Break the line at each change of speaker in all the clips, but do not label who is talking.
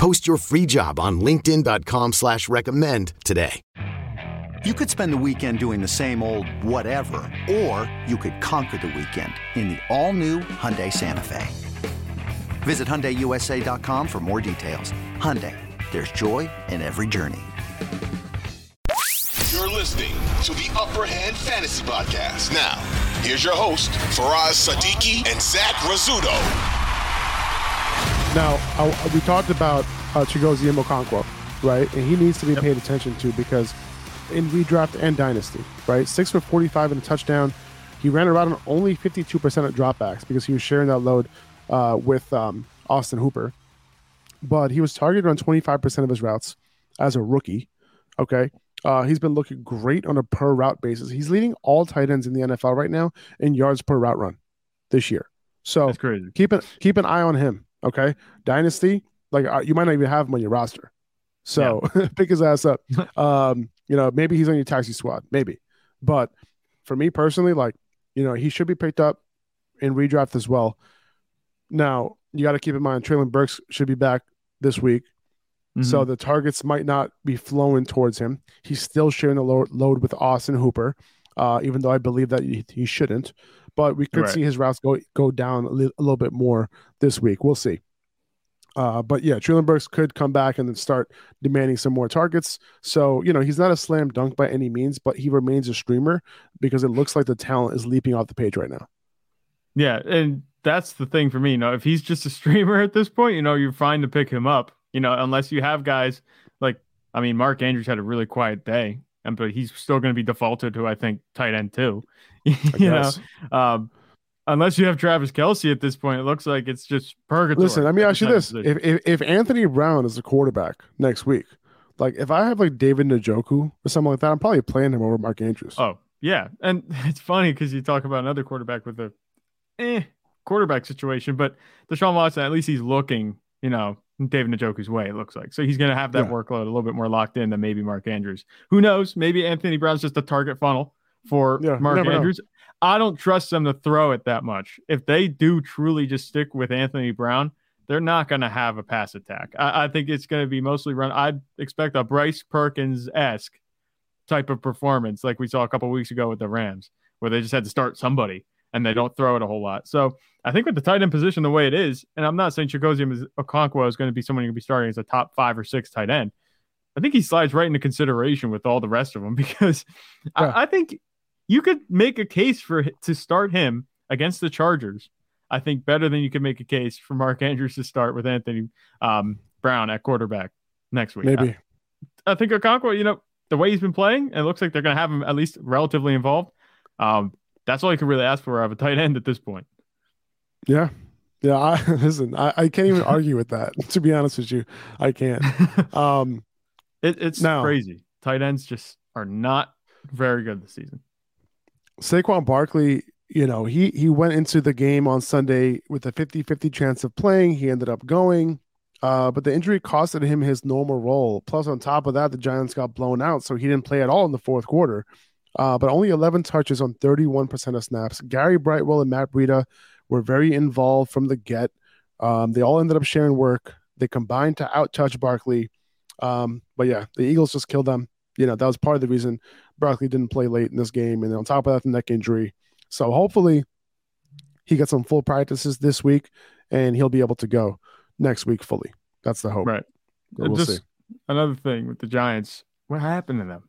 Post your free job on LinkedIn.com slash recommend today.
You could spend the weekend doing the same old whatever, or you could conquer the weekend in the all-new Hyundai Santa Fe. Visit HyundaiUSA.com for more details. Hyundai, there's joy in every journey.
You're listening to the Upper Hand Fantasy Podcast. Now, here's your host, Faraz Sadiki and Zach Rizzuto.
Now, I, we talked about uh, Chigoziem Okonkwo, right? And he needs to be paid attention to because in redraft and dynasty, right? Six for 45 and a touchdown. He ran around on only 52% of dropbacks because he was sharing that load uh, with um, Austin Hooper. But he was targeted on 25% of his routes as a rookie. Okay. Uh, he's been looking great on a per route basis. He's leading all tight ends in the NFL right now in yards per route run this year. So
That's crazy.
keep an keep an eye on him. Okay, dynasty like uh, you might not even have him on your roster. So pick his ass up. um, you know, maybe he's on your taxi squad, maybe. But for me personally, like you know, he should be picked up in redraft as well. Now you got to keep in mind Treylon Burks should be back this week. So the targets might not be flowing towards him. He's still sharing the lo- load with Austin Hooper, uh, even though I believe that he, he shouldn't. But we could
Right.
see his routes go go down a, li- a little bit more this week. We'll see. Uh, but yeah, Treylon Burks could come back and then start demanding some more targets. So you know he's not a slam dunk by any means, but he remains a streamer because it looks like the talent is leaping off the page right now.
Yeah, and that's the thing for me. You know, if he's just a streamer at this point, you know, you're fine to pick him up. You know, unless you have guys like, I mean, Mark Andrews had a really quiet day, but he's still going to be defaulted to I think tight end too. you know, um, unless you have Travis Kelce at this point, it looks like it's just purgatory.
Listen, let me ask you this: if, if if Anthony Brown is the quarterback next week, like if I have like David Njoku or something like that, I'm probably playing him over Mark Andrews.
Oh, yeah. And it's funny because you talk about another quarterback with a eh, quarterback situation, but Deshaun Watson, at least he's looking, you know, David Njoku's way, it looks like. So he's going to have that
Yeah.
workload a little bit more locked in than maybe Mark Andrews. Who knows? Maybe Anthony Brown's just a target funnel for
Yeah,
Mark
never know.
Andrews. I don't trust them to throw it that much. If they do truly just stick with Anthony Brown, they're not going to have a pass attack. I, I think it's going to be mostly run. I'd expect a Bryce Perkins esque type of performance like we saw a couple weeks ago with the Rams, where they just had to start somebody and they don't throw it a whole lot. So I think with the tight end position the way it is, and I'm not saying Chigoziem Okonkwo is going to be someone you're going to be starting as a top five or six tight end. I think he slides right into consideration with all the rest of them because
Yeah.
I, I think you could make a case for to start him against the Chargers. I think better than you could make a case for Mark Andrews to start with Anthony um, Brown at quarterback next week.
Maybe.
I, I think Okonkwo, you know, the way he's been playing, it looks like they're going to have him at least relatively involved. Um, that's all you can really ask for out of a tight end at this point.
Yeah. Yeah. I, listen, I, I can't even argue with that. To be honest with you, I can't. Um,
It, it's
No.
crazy. Tight ends just are not very good this season.
Saquon Barkley, you know, he he went into the game on Sunday with a 50-50 chance of playing. He ended up going. Uh, but the injury costed him his normal role. Plus, on top of that, the Giants got blown out, so he didn't play at all in the fourth quarter. Uh, but only 11 touches on 31% of snaps. Gary Brightwell and Matt Breida were very involved from the get. Um, they all ended up sharing work. They combined to outtouch Barkley. Um, but yeah, the Eagles just killed them. You know, that was part of the reason Barkley didn't play late in this game. And on top of that, the neck injury. So hopefully he gets some full practices this week and he'll be able to go next week fully. That's the hope.
Right.
But we'll
just
see.
another thing with the Giants. What happened to them?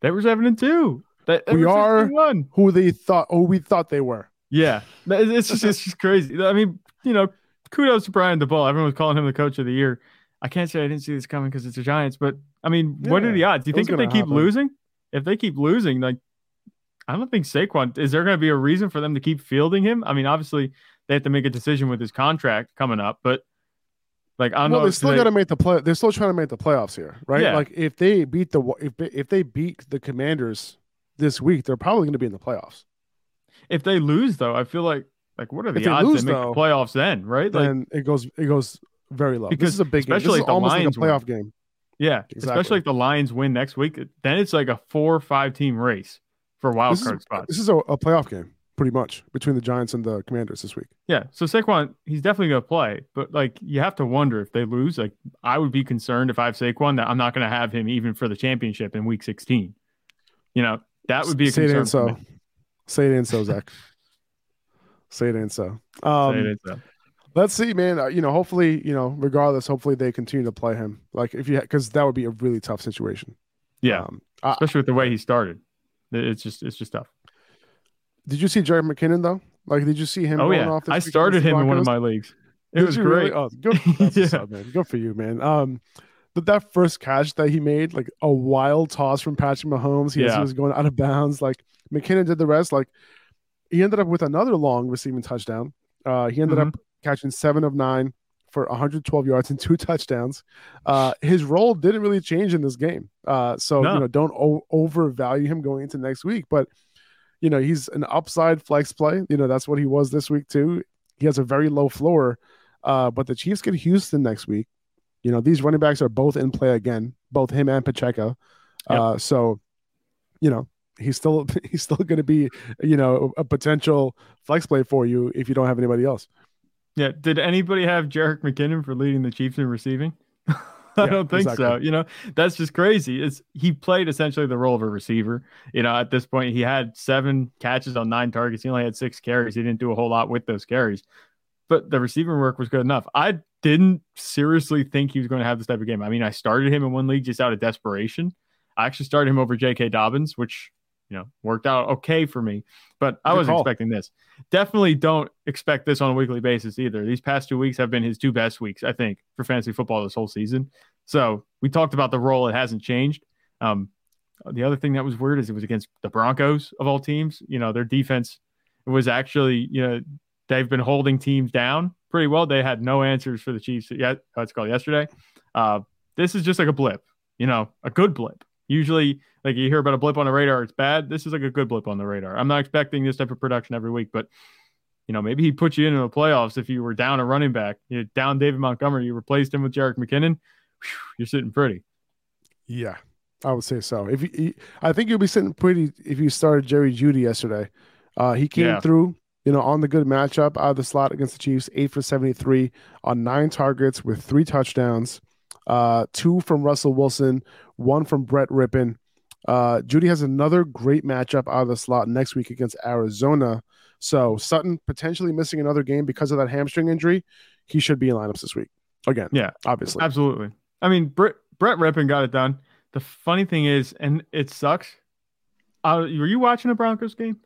They were seven and two. They
We are-
6.
Who they thought, who we thought they were.
Yeah, it's just it's just crazy. I mean, you know, kudos to Brian Daboll. Everyone was calling him the coach of the year. I can't say I didn't see this coming because it's the Giants, but I mean, what are the odds? Do you think if they
gonna
keep losing, if they keep losing, like I don't think Saquon is there going to be a reason for them to keep fielding him? I mean, obviously they have to make a decision with his contract coming up, but Like I don't
well,
know.
they still got to make the play. They're still trying to make the playoffs here, right?
Yeah.
Like if they beat the if if they beat the Commanders this week, they're probably going to be in the playoffs.
if they lose though, I feel like like what are the
If they
odds
lose,
they make
though,
the playoffs then, right? Like
Then it goes it goes very low.
Because
this is a big game. This
especially
is almost
Lions
like a
win.
playoff game.
yeah,
Exactly.
especially if the Lions win next week, then it's like a four or five team race for wild
This is,
card spots.
this is a, a playoff game, pretty much between the Giants and the Commanders this week.
Yeah. So Saquon, he's definitely going to play, but like you have to wonder if they lose. Like I would be concerned if I have Saquon that I'm not going to have him even for the championship in week 16. You know, that would be a
Say it
concern. for
so. Say it ain't so, Zach. Say it ain't so. Um,
Say it ain't so.
Let's see, man. Uh, you know, hopefully, you know, regardless, hopefully they continue to play him. Like if you, because that would be a really tough situation.
Yeah.
Um, I,
Especially with the way he started. It's just it's just tough.
did you see Jerick McKinnon though? Like, did you see him?
Oh yeah. I started him in one of my leagues. It
Did
was
you really?
great.
Oh, good.
Yeah.
up, man. Good for you, man. Um, but that first catch that he made, like a wild toss from Patrick Mahomes, he, as he was going out of bounds. Like McKinnon did the rest. Like he ended up with another long receiving touchdown. Uh, he ended
Mhm.
up catching seven of nine for 112 yards and two touchdowns. Uh, his role didn't really change in this game. Uh, so
No.
you know, don't o- overvalue him going into next week. But you know, he's an upside flex play. You know, that's what he was this week too. He has a very low floor. Uh, but the Chiefs get Houston next week. You know, these running backs are both in play again, both him and Pacheco.
Yep.
Uh, so, you know, he's still he's still going to be, you know, a potential flex play for you if you don't have anybody else.
Yeah. Did anybody have Jerick McKinnon for leading the Chiefs in receiving? I
Yeah,
don't think so. You know, that's just crazy. It's he played essentially the role of a receiver. You know, at this point, he had seven catches on nine targets. He only had six carries. He didn't do a whole lot with those carries, but the receiving work was good enough. I didn't seriously think he was going to have this type of game. I mean, I started him in one league just out of desperation. I actually started him over J.K. Dobbins, which you know worked out okay for me, but I wasn't expecting this. Definitely don't expect this on a weekly basis either. These past two weeks have been his two best weeks, I think, for fantasy football this whole season. So we talked about the role; it hasn't changed. Um, the other thing that was weird is it was against the Broncos of all teams. You know, their defense was actually, you know, they've been holding teams down pretty well. They had no answers for the Chiefs yet. What's called yesterday. Uh, this is just like a blip, you know, a good blip. Usually, like you hear about a blip on the radar, it's bad. This is like a good blip on the radar. I'm not expecting this type of production every week, but you know, maybe he'd put you into the playoffs if you were down a running back. You down David Montgomery, you replaced him with Jerick McKinnon. Whew, you're sitting pretty.
Yeah, I would say so. If you, I think you'll be sitting pretty if you started Jerry Jeudy yesterday. Uh, he came
Yeah.
through, you know, on the good matchup out of the slot against the Chiefs, eight for seventy-three on nine targets with three touchdowns, uh, two from Russell Wilson, one from Brett Rypien. Uh, Jeudy has another great matchup out of the slot next week against Arizona. So Sutton potentially missing another game because of that hamstring injury. He should be in lineups this week again.
Yeah.
obviously.
Absolutely. I mean, Brett, Brett Rypien got it done. The funny thing is, and it sucks. Uh, were you watching a Broncos game?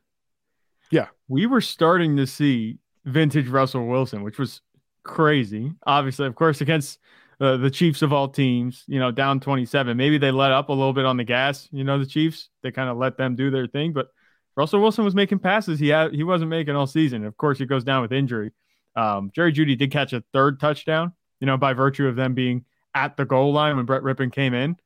Yeah.
We were starting to see vintage Russell Wilson, which was crazy. Obviously, of course, against uh, the Chiefs of all teams, you know, down 27. Maybe they let up a little bit on the gas, you know, the Chiefs. They kind of let them do their thing. But Russell Wilson was making passes he had he wasn't making all season. Of course, he goes down with injury. Um, Jerry Jeudy did catch a third touchdown, you know, by virtue of them being at the goal line when Brett Rypien came in.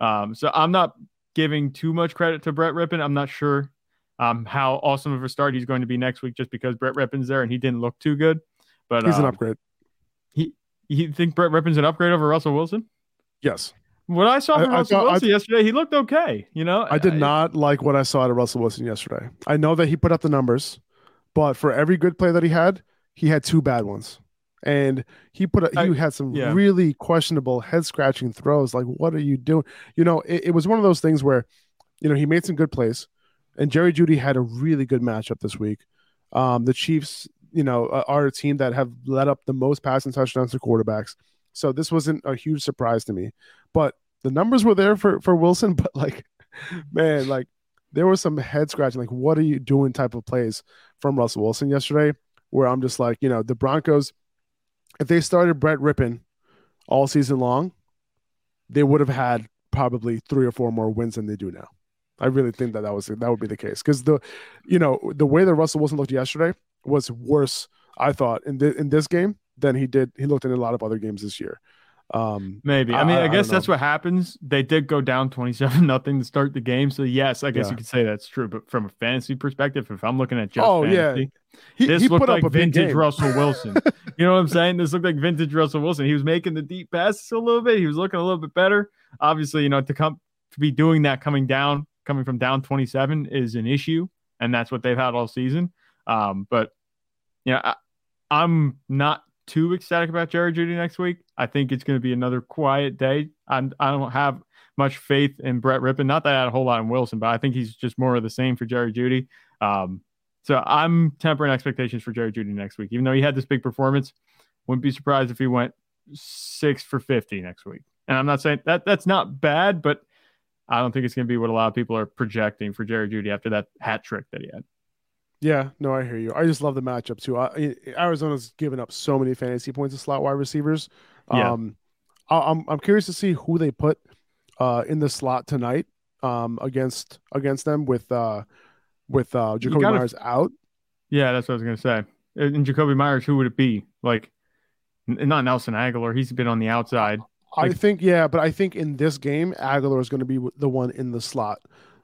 Um, so I'm not giving too much credit to Brett Rypien. I'm not sure um, how awesome of a start he's going to be next week just because Brett Rypien's there and he didn't look too good. But
He's an
um,
upgrade.
You think Brett Rypien's an upgrade over Russell Wilson?
Yes.
What I saw
I-
from
I
Russell
I-
Wilson yesterday, he looked okay. You know,
I did not like what I saw of Russell Wilson yesterday. I know that he put up the numbers, but for every good play that he had, he had two bad ones. And he put a, he
I-
had some
yeah.
really questionable head scratching throws. Like, what are you doing? You know, it, it was one of those things where, you know, he made some good plays, and Jerry Jeudy had a really good matchup this week. Um, the Chiefs, you know, are a team that have let up the most passing touchdowns to quarterbacks. So this wasn't a huge surprise to me. But the numbers were there for for Wilson, but like, man, like there was some head scratching, like, what are you doing type of plays from Russell Wilson yesterday, where I'm just like, you know, the Broncos, if they started Brett Rypien all season long, they would have had probably three or four more wins than they do now. I really think that that was that would be the case because the, you know, the way that Russell Wilson looked yesterday was worse. I thought in the, in this game than he did. He looked in a lot of other games this year. Um,
Maybe. I mean, I, I guess
don't
that's what happens. They did go down 27 nothing to start the game. So, yes, I guess
Yeah.
you could say that's true. But from a fantasy perspective, if I'm looking at just
Oh, yeah. he,
this
he
looked
put up
like
a
vintage. Russell Wilson. you know what I'm saying? This looked like vintage Russell Wilson. He was making the deep passes a little bit. He was looking a little bit better. Obviously, you know, to come to be doing that coming down, coming from down 27 is an issue. And that's what they've had all season. Um, but, you know, I, I'm not too ecstatic about Jerry Jeudy next week. I think it's going to be another quiet day. I'm, I don't have much faith in Brett Rypien. Not that I had a whole lot in Wilson, but I think he's just more of the same for Jerry Jeudy. Um, so I'm tempering expectations for Jerry Jeudy next week. Even though he had this big performance, wouldn't be surprised if he went six for 50 next week. And I'm not saying that that's not bad, but I don't think it's going to be what a lot of people are projecting for Jerry Jeudy after that hat trick that he had.
Yeah, no, I hear you. I just love the matchup too. I, Arizona's given up so many fantasy points to slot wide receivers.
Yeah.
Um, I, I'm I'm curious to see who they put uh, in the slot tonight um, against against them with uh, with uh, Jakobi
gotta-
Meyers out.
Yeah, that's what I was going to say. And Jakobi Meyers, who would it be? Like, not Nelson Agholor. He's been on the outside.
I
Like-
think yeah, but I think in this game, Agholor is going to be the one in the slot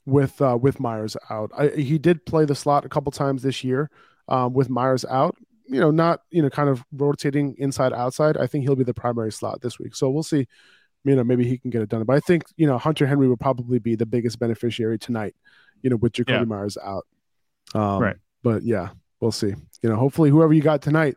with uh, with Meyers out. I, he did play the slot a couple times this year um, with Meyers out. You know, not you know, kind of rotating inside outside. I think he'll be the primary slot this week. So we'll see. You know, maybe he can get it done. But I think you know Hunter Henry will probably be the biggest beneficiary tonight. You know, with Jakobi
Yeah.
Meyers out. Um,
Right.
But yeah, we'll see. You know, hopefully whoever you got tonight,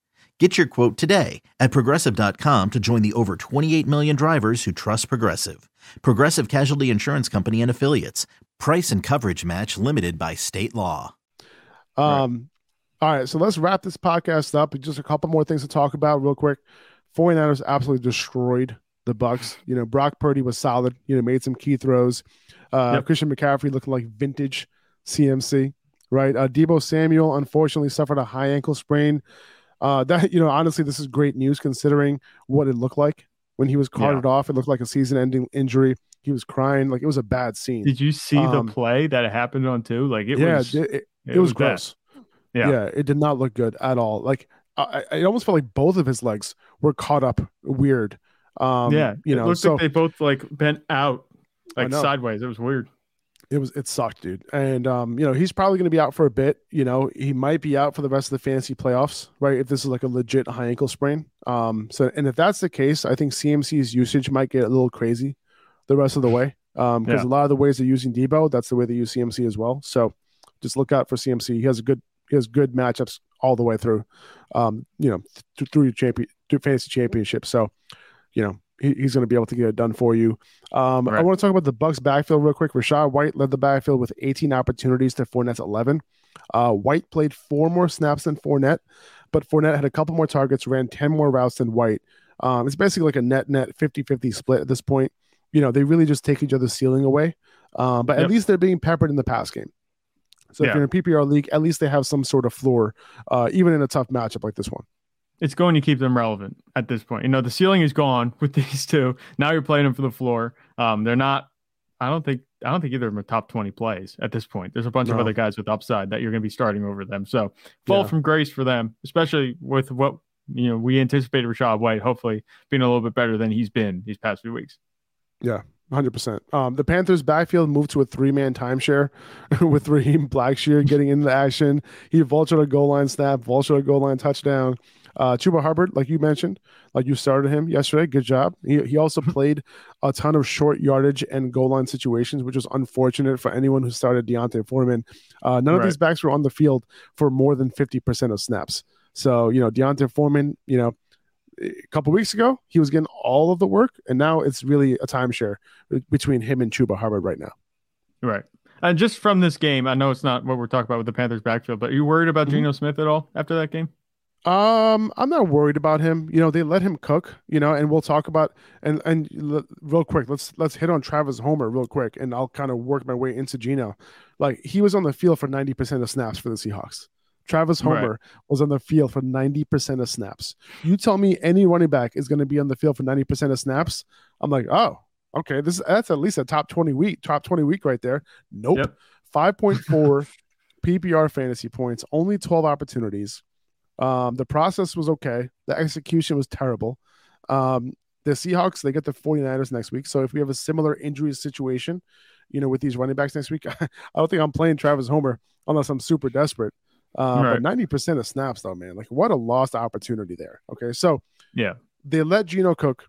Get your quote today at progressive.com to join the over 28 million drivers who trust Progressive. Progressive Casualty Insurance Company and Affiliates. Price and coverage match limited by state law.
Right.
Um, all right, so let's wrap this podcast up. Just a couple more things to talk about real quick. 49ers absolutely destroyed the Bucs. You know, Brock Purdy was solid, you know, made some key throws. Uh,
Yep.
Christian McCaffrey looking like vintage CMC, right? Uh, Deebo Samuel unfortunately suffered a high ankle sprain. Uh, that, you know, honestly, this is great news considering what it looked like when he was carted off. It looked like a season ending injury. He was crying. Like it was a bad scene.
Did you see
Um,
the play that it happened on too? Like it
yeah,
was,
it, it, it was
bad.
gross.
Yeah.
yeah, it did not look good at all. Like I, I it almost felt like both of his legs were caught up weird. Um,
yeah,
you
it
know,
looked
so
like they both like bent out, like sideways. It was weird.
It was it sucked, dude. And um, you know, he's probably going to be out for a bit. You know, he might be out for the rest of the fantasy playoffs, right? If this is like a legit high ankle sprain. Um, so and if that's the case, I think CMC's usage might get a little crazy the rest of the way. Um, because
Yeah.
a lot of the ways they're using Deebo, that's the way they use CMC as well. So just look out for CMC. He has a good he has good matchups all the way through. Um, you know, th- through your champion through fantasy championship. So, you know, he, he's going to be able to get it done for you. Um, I want to talk about the Bucs backfield real quick. Rachaad White led the backfield with 18 opportunities to Fournette's 11. Uh, White played four more snaps than Fournette, but Fournette had a couple more targets, ran 10 more routes than White. Um, it's basically like a net net 50 50 split at this point. You know, they really just take each other's ceiling away. Um, but at
Yep.
least they're being peppered in the pass game. So if you're in a PPR league, at least they have some sort of floor, uh, even in a tough matchup like this one.
It's going to keep them relevant at this point. You know, the ceiling is gone with these two. Now you're playing them for the floor. Um, they're not. I don't think. I don't think either of them are top twenty plays at this point. There's a bunch of other guys with upside that you're going to be starting over them. So fall
Yeah.
from grace for them, especially with what you know we anticipated Rachaad White hopefully being a little bit better than he's been these past few weeks.
Yeah, Hundred percent. Um, the Panthers' backfield moved to a three-man timeshare with Raheem Blackshear getting into the action. He vultured a goal line snap, vultured a goal line touchdown. Uh, Chuba Hubbard, like you mentioned, like you started him yesterday. Good job. He he also played a ton of short yardage and goal line situations, which was unfortunate for anyone who started D'Onta Foreman. Uh, none of these backs were on the field for more than fifty percent of snaps. So you know D'Onta Foreman, you know, a couple weeks ago he was getting all of the work, and now it's really a timeshare between him and Chuba Hubbard right now.
Right. And just from this game, I know it's not what we're talking about with the Panthers backfield, but are you worried about
Mhm.
Geno Smith at all after that game?
Um, I'm not worried about him. You know, they let him cook. You know, and we'll talk about and and l- real quick. Let's let's hit on Travis Homer real quick, and I'll kind of work my way into Geno. Like he was on the field for 90 percent of snaps for the Seahawks. Travis Homer right. was on the field for 90% of snaps. You tell me any running back is going to be on the field for 90% of snaps. I'm like, oh, okay. This that's at least a top 20 week, top 20 week right there. Nope. Yep. 5.4 PPR fantasy points, only 12 opportunities. Um, the process was okay. The execution was terrible. Um, the Seahawks, they get the 49ers next week. So if we have a similar injury situation, you know, with these running backs next week, I don't think I'm playing Travis Homer unless I'm super desperate. Uh, right. But ninety percent of snaps, though, man, like what a lost opportunity there. Okay, so
yeah,
they let Geno cook,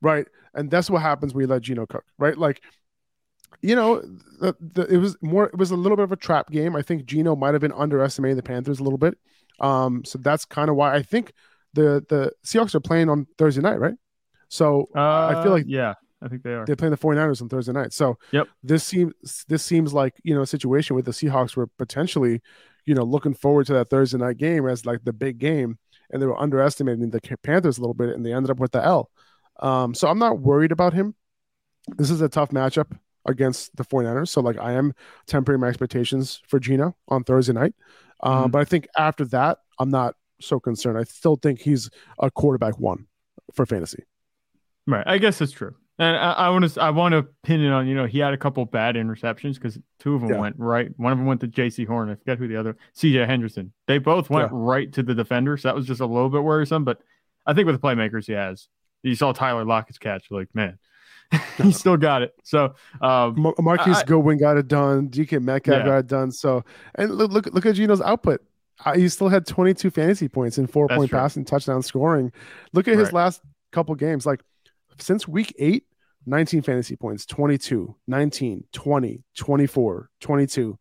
right? And that's what happens when you let Geno cook, right? Like, you know, the, the, it was more, it was a little bit of a trap game. I think Geno might have been underestimating the Panthers a little bit. Um, so that's kind of why I think the the Seahawks are playing on Thursday night, right? So uh, I feel uh, like
yeah, I think they are.
They're playing the 49ers on Thursday night. So
yep.
this seems this seems like you know a situation with the Seahawks were potentially you know, looking forward to that Thursday night game as like the big game, and they were underestimating the Panthers a little bit, and they ended up with the L. Um, so I'm not worried about him. This is a tough matchup against the 49ers. So like I am tempering my expectations for Geno on Thursday night. Um, mm-hmm. but I think after that, I'm not so concerned. I still think he's a quarterback one for fantasy.
Right. I guess that's true. And I, want to I want to pin it on you know he had a couple bad interceptions because two of them yeah. went right. One of them went to Jaycee Horn. I forget who the other C.J. Henderson. They both went yeah. right to the defender, so that was just a little bit worrisome. But I think with the playmakers he has, you saw Tyler Lockett's catch. Like man, he still got it. So um,
Marquise I, Goodwin got it done. DK Metcalf yeah. got it done. So and look look look at Geno's output. Uh, he still had 22 fantasy points and four point passing touchdown scoring. Look at his last couple games. Like since week eight, 19 fantasy points, 22, 19, 20, 24, 22.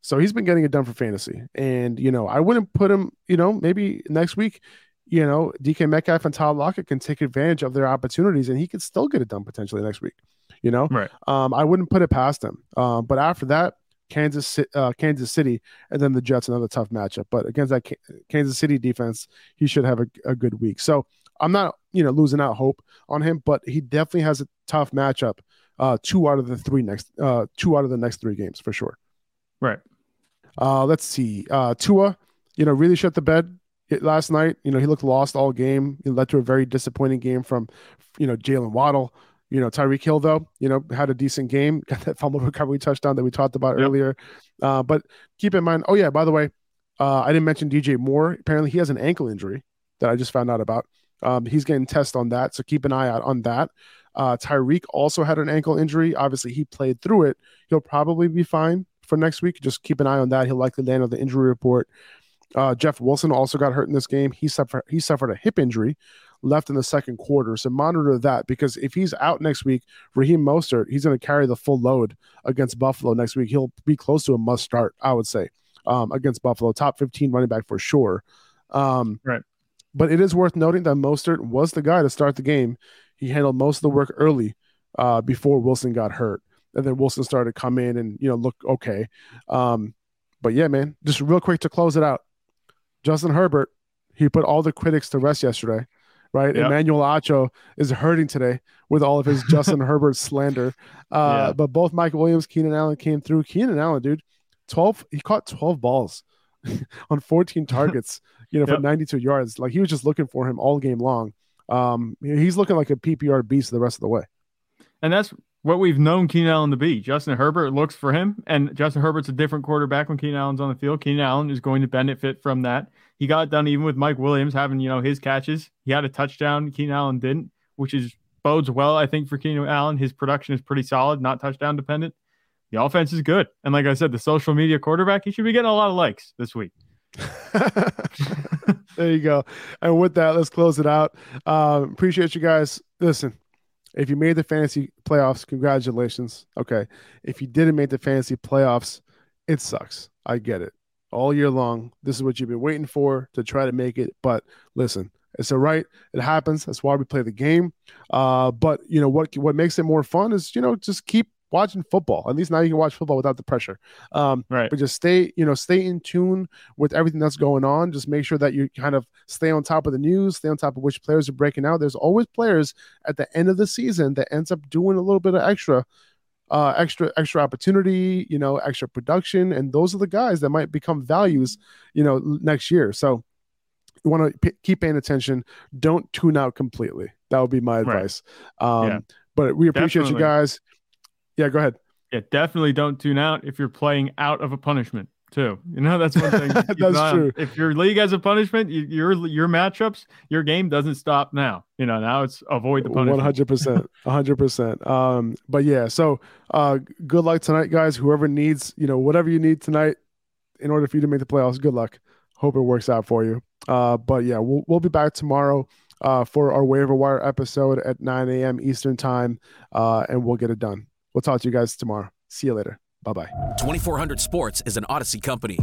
So he's been getting it done for fantasy. And, you know, I wouldn't put him, you know, maybe next week, you know, DK Metcalf and Todd Lockett can take advantage of their opportunities and he could still get it done potentially next week, you know?
Right.
Um, I wouldn't put it past him. Um, but after that, Kansas, uh, Kansas City, and then the Jets, another tough matchup. But against that Kansas City defense, he should have a, a good week. So I'm not, you know, losing out hope on him, but he definitely has a tough matchup. Uh, two out of the three next, uh, two out of the next three games for sure.
Right.
Uh, let's see. Uh, Tua, you know, really shut the bed last night. You know, he looked lost all game. It led to a very disappointing game from, you know, Jalen Waddle. You know, Tyreek Hill though, you know, had a decent game. Got that fumble recovery touchdown that we talked about yep. earlier. Uh, but keep in mind. Oh yeah, by the way, uh, I didn't mention DJ Moore. Apparently, he has an ankle injury that I just found out about. Um, he's getting tested on that, so keep an eye out on that. Uh, Tyreek also had an ankle injury. Obviously, he played through it. He'll probably be fine for next week. Just keep an eye on that. He'll likely land on the injury report. Uh, Jeff Wilson also got hurt in this game. He suffered he suffered a hip injury, left in the second quarter. So monitor that because if he's out next week, Raheem Mostert, he's going to carry the full load against Buffalo next week. He'll be close to a must start, I would say, um, against Buffalo. Top 15 running back for sure. Um,
right.
But it is worth noting that Mostert was the guy to start the game. He handled most of the work early uh, before Wilson got hurt. And then Wilson started to come in and, you know, look okay. Um, but yeah, man, just real quick to close it out. Justin Herbert, he put all the critics to rest yesterday, right? Yep. Emmanuel Acho is hurting today with all of his Justin Herbert slander. Uh, yeah. But both Mike Williams, Keenan Allen came through. Keenan Allen, dude, 12, he caught 12 balls on 14 targets you know, yep. for 92 yards. Like he was just looking for him all game long. Um, he's looking like a PPR beast the rest of the way.
And that's what we've known Keenan Allen to be. Justin Herbert looks for him, and Justin Herbert's a different quarterback when Keenan Allen's on the field. Keenan Allen is going to benefit from that. He got done even with Mike Williams having, you know, his catches. He had a touchdown, Keenan Allen didn't, which is bodes well, I think, for Keenan Allen. His production is pretty solid, not touchdown dependent. The offense is good. And like I said, the social media quarterback, he should be getting a lot of likes this week.
there you go. And with that, let's close it out. Um, appreciate you guys. Listen, if you made the fantasy playoffs, congratulations. Okay. If you didn't make the fantasy playoffs, it sucks. I get it. All year long, this is what you've been waiting for to try to make it. But listen, it's all right. It happens. That's why we play the game. Uh, but you know what? What makes it more fun is you know just keep watching football. At least now you can watch football without the pressure. Um,
right.
But just stay, you know, stay in tune with everything that's going on. Just make sure that you kind of stay on top of the news, stay on top of which players are breaking out. There's always players at the end of the season that ends up doing a little bit of extra uh, extra extra opportunity, you know, extra production, and those are the guys that might become values, you know, next year. So you want to p- keep paying attention. Don't tune out completely. That would be my advice. Right. Um, yeah. But we appreciate Definitely. you guys. Yeah, go ahead.
Yeah, definitely don't tune out if you're playing out of a punishment too. You know, that's one thing.
that's true.
If your league has a punishment, you, your your matchups, your game doesn't stop now. You know, now it's avoid the punishment.
One hundred percent, one hundred percent. Um, but yeah, so uh, good luck tonight, guys. Whoever needs, you know, whatever you need tonight in order for you to make the playoffs, good luck. Hope it works out for you. Uh, but yeah, we'll we'll be back tomorrow uh, for our waiver wire episode at 9 a.m. Eastern time, uh, and we'll get it done. We'll talk to you guys tomorrow. See you later. Bye bye.
2400 Sports is an Audacy company.